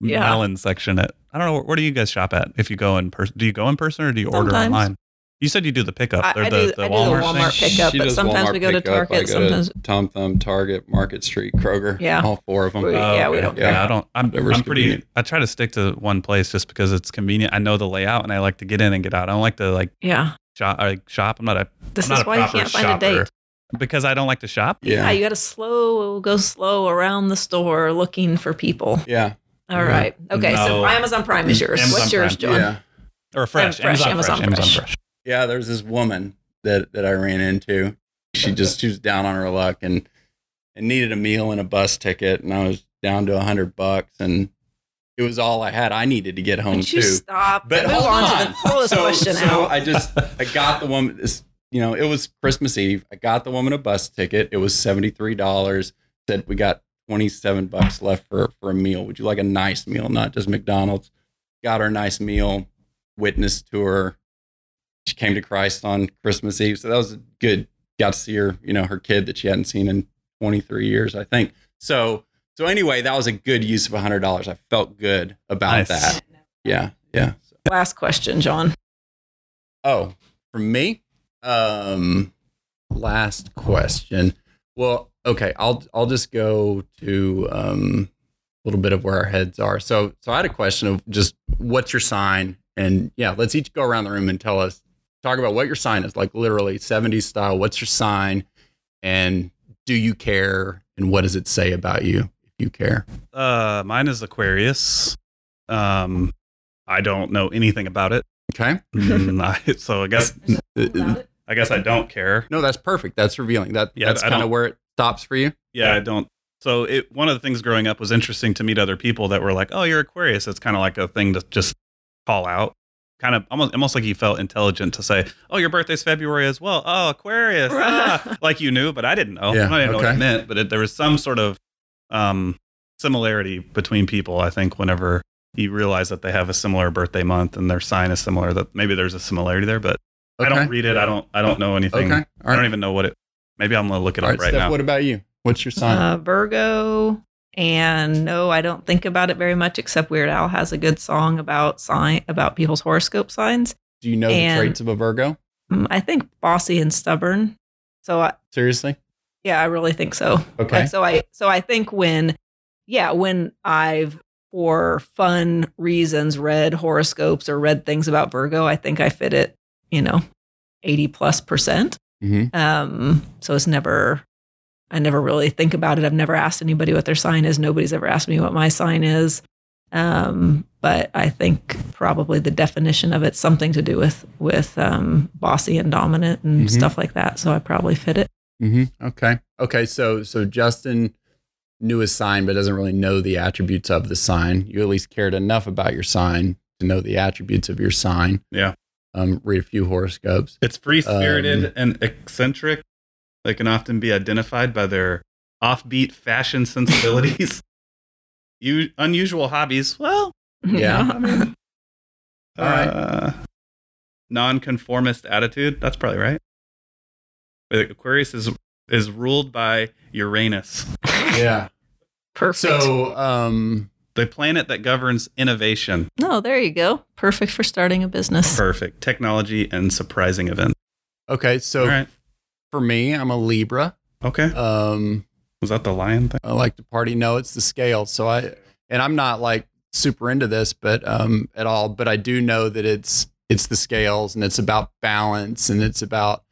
Yeah. melon section. At I don't know where do you guys shop at? If you go in person, do you go in person or do you order online? You said you do the pickup. I, or I the, do, the I do Walmart, the Walmart thing? pickup, She but sometimes Walmart we go to pickup. I Target. go Sometimes to Tom Thumb, Target, Market Street, Kroger. Yeah. all four of them. We- yeah, we don't Yeah, care. I don't. I'm, I'm pretty. convenient. I try to stick to one place just because it's convenient. I know the layout, and I like to get in and get out. I don't like to like yeah, shop. Like shop. I'm not a. this I'm not is a why you can't find a date. because I don't like to shop. Yeah, Yeah, you got to slow go slow around the store looking for people. yeah, All Yeah. right, okay. So No. Amazon Prime is yours. Amazon What's yours, Prime. John? yeah, Or fresh. fresh, Amazon, Amazon fresh. Amazon fresh. Yeah. There's this woman that that I ran into. She just she was down on her luck and and needed a meal and a bus ticket, and I was down to a hundred bucks, and it was all I had. I needed to get home Would too. stop? But Move hold on, on. to the pull this so, question so out. I just I got the woman this you know, it was Christmas Eve. I got the woman a bus ticket. It was $73. Said we got 27 bucks left for for a meal. Would you like a nice meal, not just McDonald's? Got her a nice meal, witness to her. She came to Christ on Christmas Eve. So that was a good. Got to see her, you know, her kid that she hadn't seen in 23 years, I think. So so anyway, that was a good use of $100. I felt good about Nice. that. Yeah. Yeah. Last question, John. Oh, from me? Um last question. Well, okay, I'll I'll just go to um a little bit of where our heads are. So so I had a question of just what's your sign? And yeah, let's each go around the room and tell us talk about what your sign is, like literally 70s style. What's your sign? And do you care? And what does it say about you if you care? Uh, mine is Aquarius. Um, I don't know anything about it. Okay. Mm, I, so I guess I guess I don't care. No, that's perfect. That's revealing. That yeah, that's kind of where it stops for you. Yeah, I don't. So it one of the things growing up was interesting to meet other people that were like, "Oh, you're Aquarius." It's kind of like a thing to just call out. Kind of almost almost like you felt intelligent to say, "Oh, your birthday's February as well." Oh, Aquarius, ah. like you knew, but I didn't know. Yeah, I didn't okay. know what it meant, but it, there was some sort of um, similarity between people. I think whenever you realize that they have a similar birthday month and their sign is similar, that maybe there's a similarity there. But okay. I don't read it. I don't. I don't know anything. Okay. I don't even know what it. Maybe I'm gonna look it All up right, right Steph, now. What about you? What's your sign? Uh, Virgo. And no, I don't think about it very much. Except Weird Al has a good song about sign about people's horoscope signs. Do you know and, the traits of a Virgo? Mm, I think bossy and stubborn. So I, seriously, yeah, I really think so. Okay. So I so I think when yeah when I've for fun reasons read horoscopes or read things about Virgo, I think I fit it, you know, 80 plus percent. Mm-hmm. Um, so it's never, I never really think about it. I've never asked anybody what their sign is. Nobody's ever asked me what my sign is. Um, but I think probably the definition of it's something to do with with um, bossy and dominant and mm-hmm. stuff like that. So I probably fit it. Mm-hmm. Okay. Okay. So so Justin knew a sign but doesn't really know the attributes of the sign. You at least cared enough about your sign to know the attributes of your sign. Yeah. Um, read a few horoscopes. It's free spirited um, and eccentric. They can often be identified by their offbeat fashion sensibilities. you unusual hobbies. Well, yeah. I mean, All right. Uh, nonconformist attitude. That's probably right. Aquarius is is ruled by Uranus. Yeah. Perfect. So, um, the planet that governs innovation. Oh, there you go. Perfect for starting a business. Perfect. Technology and surprising events. Okay, so right. For me, I'm a Libra. Okay. Um, was that the lion thing? I like to party. No, it's the scale. So I, and I'm not like super into this, but um, at all. But I do know that it's it's the scales, and it's about balance, and it's about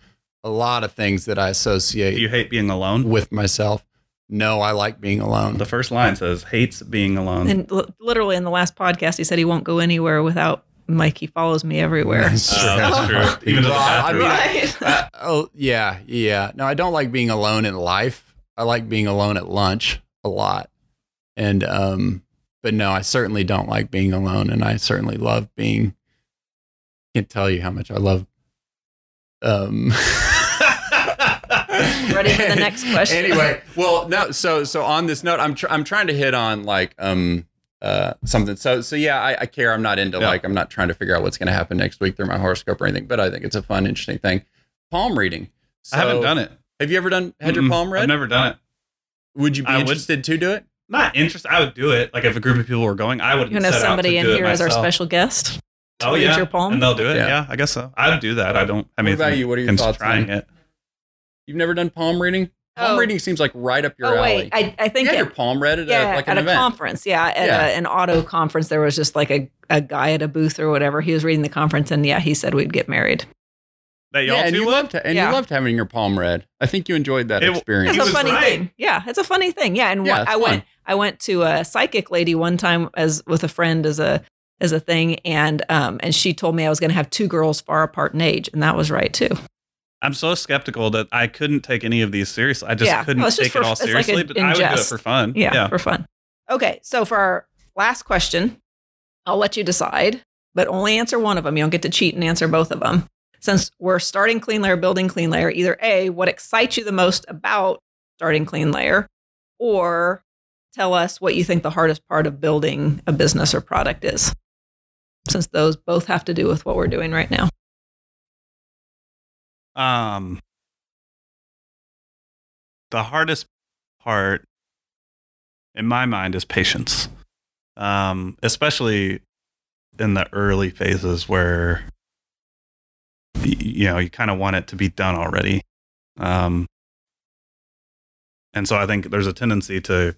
a lot of things that I associate. Do you hate being alone with myself? No, I like being alone. The first line says hates being alone. And l- literally in the last podcast, he said he won't go anywhere without Mike. He follows me everywhere. That's true. Uh, that's true. Even well, I mean, right. uh, oh yeah, yeah. No, I don't like being alone in life. I like being alone at lunch a lot, and um, but no, I certainly don't like being alone, and I certainly love being. I Can't tell you how much I love. Um. Ready for the next question. anyway, well, no. So, so on this note, I'm tr- I'm trying to hit on like um uh something. So, so yeah, I, I care. I'm not into yeah. like I'm not trying to figure out what's going to happen next week through my horoscope or anything. But I think it's a fun, interesting thing. Palm reading. So, I haven't done it. Have you ever done had Mm-mm, your palm read? I've never done it. Would you be I interested would, to do it? Not interested. I would do it. Like if a group of people were going, I would. You have somebody in here as our special guest. Oh yeah, your palm? and they'll do it. Yeah. yeah. I guess so. I'd do that. I don't. I mean, what about you? What are your thoughts? Trying it. You've never done palm reading? Palm oh. reading seems like right up your oh, alley. Wait. I, I think you had your palm read at yeah, a, like at an a event. conference. Yeah, at yeah. A, an auto conference. There was just like a, a guy at a booth or whatever. He was reading the conference, and yeah, he said we'd get married. That y'all yeah, and you loved and yeah. you loved having your palm read. I think you enjoyed that it, experience. It's a funny right. thing. Yeah, it's a funny thing. Yeah, and yeah, I fun. went I went to a psychic lady one time as with a friend as a as a thing, and um and she told me I was going to have two girls far apart in age, and that was right too. I'm so skeptical that I couldn't take any of these seriously. I just yeah. couldn't just take for, it all seriously, like a, but I would do it for fun. Yeah, yeah, for fun. Okay, so for our last question, I'll let you decide, but only answer one of them. You don't get to cheat and answer both of them. Since we're starting CleanLayer, building CleanLayer, either A, what excites you the most about starting CleanLayer, or tell us what you think the hardest part of building a business or product is. Since those both have to do with what we're doing right now. Um, the hardest part in my mind is patience. Um, especially in the early phases where you know you kind of want it to be done already. Um, and so I think there's a tendency to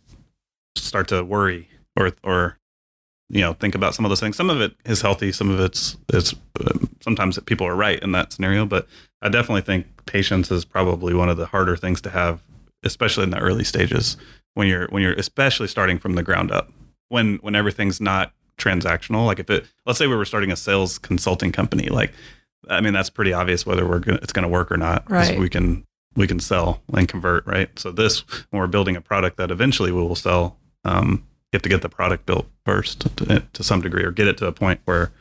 start to worry or or you know think about some of those things. Some of it is healthy, some of it's it's uh, sometimes people are right in that scenario, but I definitely think patience is probably one of the harder things to have, especially in the early stages when you're when you're especially starting from the ground up. When when everything's not transactional, like if it let's say we were starting a sales consulting company, like I mean that's pretty obvious whether we're gonna, it's going to work or not. Right. We can we can sell and convert, right? So this when we're building a product that eventually we will sell, um, you have to get the product built first to, to some degree, or get it to a point where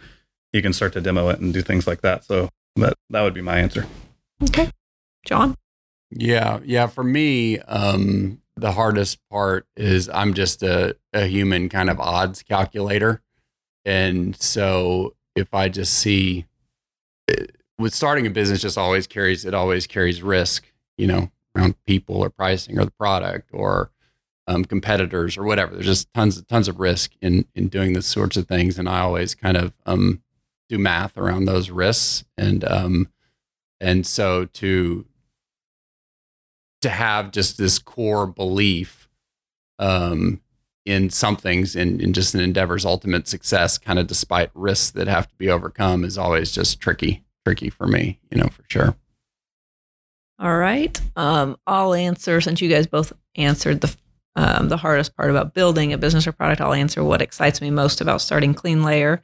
you can start to demo it and do things like that. So that that would be my answer. Okay, John. Yeah, yeah. For me, um, the hardest part is I'm just a, a human kind of odds calculator, and so if I just see eh, with starting a business, just always carries it always carries risk, you know, around people or pricing or the product or um, competitors or whatever. There's just tons of tons of risk in in doing this sorts of things, and I always kind of um, do math around those risks, and um, and so to to have just this core belief um, in something's in, in just an endeavor's ultimate success, kind of despite risks that have to be overcome, is always just tricky, tricky for me, you know, for sure. All right. Um, I'll answer since you guys both answered the um, the hardest part about building a business or product. I'll answer what excites me most about starting CleanLayer,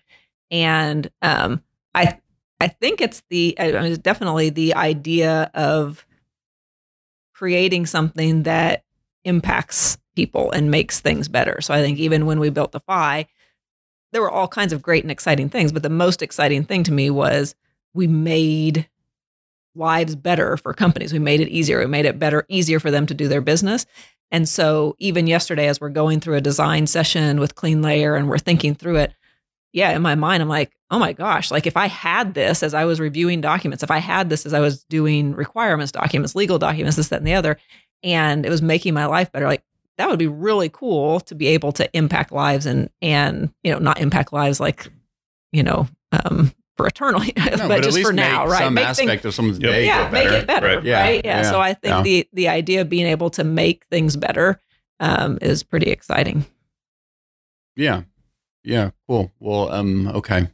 and um, I I think it's the I mean, it's definitely the idea of creating something that impacts people and makes things better. So I think even when we built the Fi, there were all kinds of great and exciting things, but the most exciting thing to me was we made lives better for companies. We made it easier. We made it better, easier for them to do their business. And so even yesterday, as we're going through a design session with Clean Layer and we're thinking through it, yeah, in my mind, I'm like, oh my gosh, like if I had this as I was reviewing documents, if I had this as I was doing requirements documents, legal documents, this, that, and the other, and it was making my life better, like that would be really cool to be able to impact lives and and you know not impact lives like you know um, for eternally, no, but, but just for now, right? Some make aspect things, of someone's day yeah, make it better, right? Yeah, right? Yeah. yeah. So I think yeah. the the idea of being able to make things better um, is pretty exciting. Yeah, yeah, cool. Well, um, okay.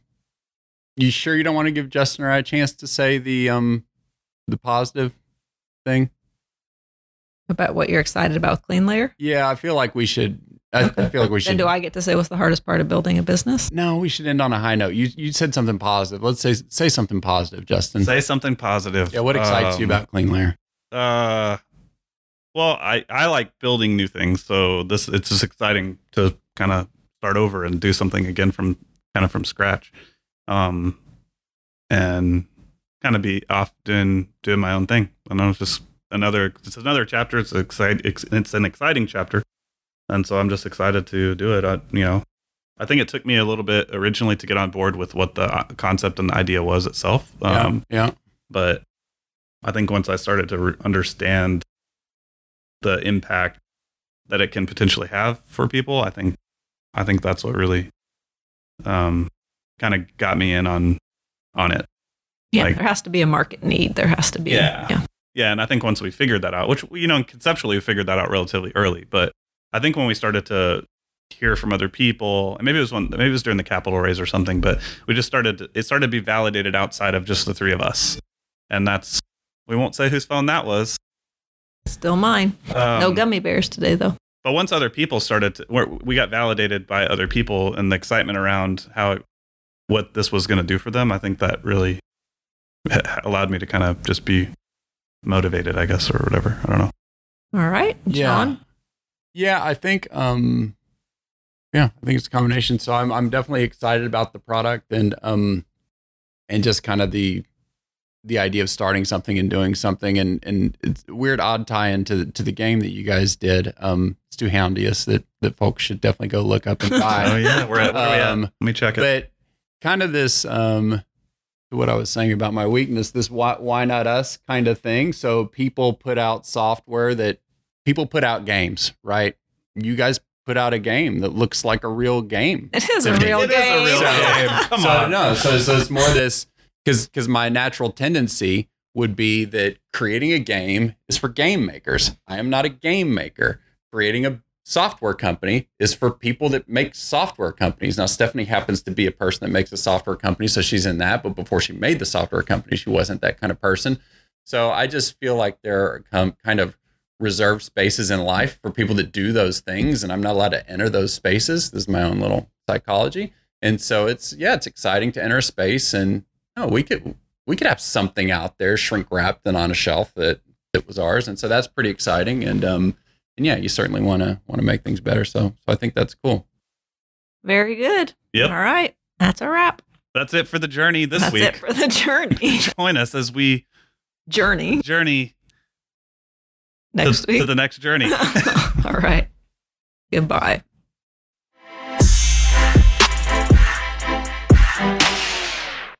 You sure you don't want to give Justin or I a chance to say the um the positive thing? About what you're excited about CleanLayer? Yeah, I feel like we should I, I feel like we should. And do I get to say what's the hardest part of building a business? No, we should end on a high note. You you said something positive. Let's say say something positive, Justin. Say something positive. Yeah, what excites um, you about CleanLayer? Uh, well, I I like building new things, so this it's just exciting to kind of start over and do something again from kind of from scratch, um, and kind of be off doing doing my own thing. I know it's just another it's another chapter. It's exciting. It's an exciting chapter and so I'm just excited to do it. I, you know, I think it took me a little bit originally to get on board with what the uh, concept and the idea was itself. Um, yeah, yeah. But I think once I started to re- understand the impact that it can potentially have for people, I think I think that's what really um, kind of got me in on on it. Yeah, like, there has to be a market need. There has to be. Yeah. yeah. Yeah, and I think once we figured that out, which you know conceptually we figured that out relatively early, but I think when we started to hear from other people, and maybe it was one, maybe it was during the capital raise or something, but we just started. To, it started to be validated outside of just the three of us, and that's we won't say whose phone that was. Still mine. Um, no gummy bears today, though. But once other people started, to, we got validated by other people, and the excitement around how it, what this was going to do for them, I think that really allowed me to kind of just be motivated, I guess, or whatever. I don't know. All right, John. Yeah. Yeah, I think um yeah, I think it's a combination. So I'm I'm definitely excited about the product and um and just kind of the the idea of starting something and doing something and and it's a weird odd tie into to the game that you guys did. Um it's too houndious that that folks should definitely go look up and buy. oh yeah, we're at, where um, we at? Let me check it. But kind of this um what I was saying about my weakness, this why why not us kind of thing. So people put out software that people put out games, right? You guys put out a game that looks like a real game. It is a real it game. Is a real game. Come so, on. No, so, so it's more this because because my natural tendency would be that creating a game is for game makers. I am not a game maker. Creating a software company is for people that make software companies. Now, Stephanie happens to be a person that makes a software company, so she's in that. But before she made the software company, she wasn't that kind of person. So I just feel like there are kind of reserved spaces in life for people that do those things, and I'm not allowed to enter those spaces. This is my own little psychology, and so it's yeah, it's exciting to enter a space, and oh, we could we could have something out there shrink wrapped and on a shelf that that was ours, and so that's pretty exciting, and um, and yeah, you certainly want to want to make things better. So so I think that's cool. Very good. Yep. All right, that's a wrap. That's it for the journey this that's week. That's it for the journey. Join us as we journey journey next to, week to the next journey. All right. Goodbye.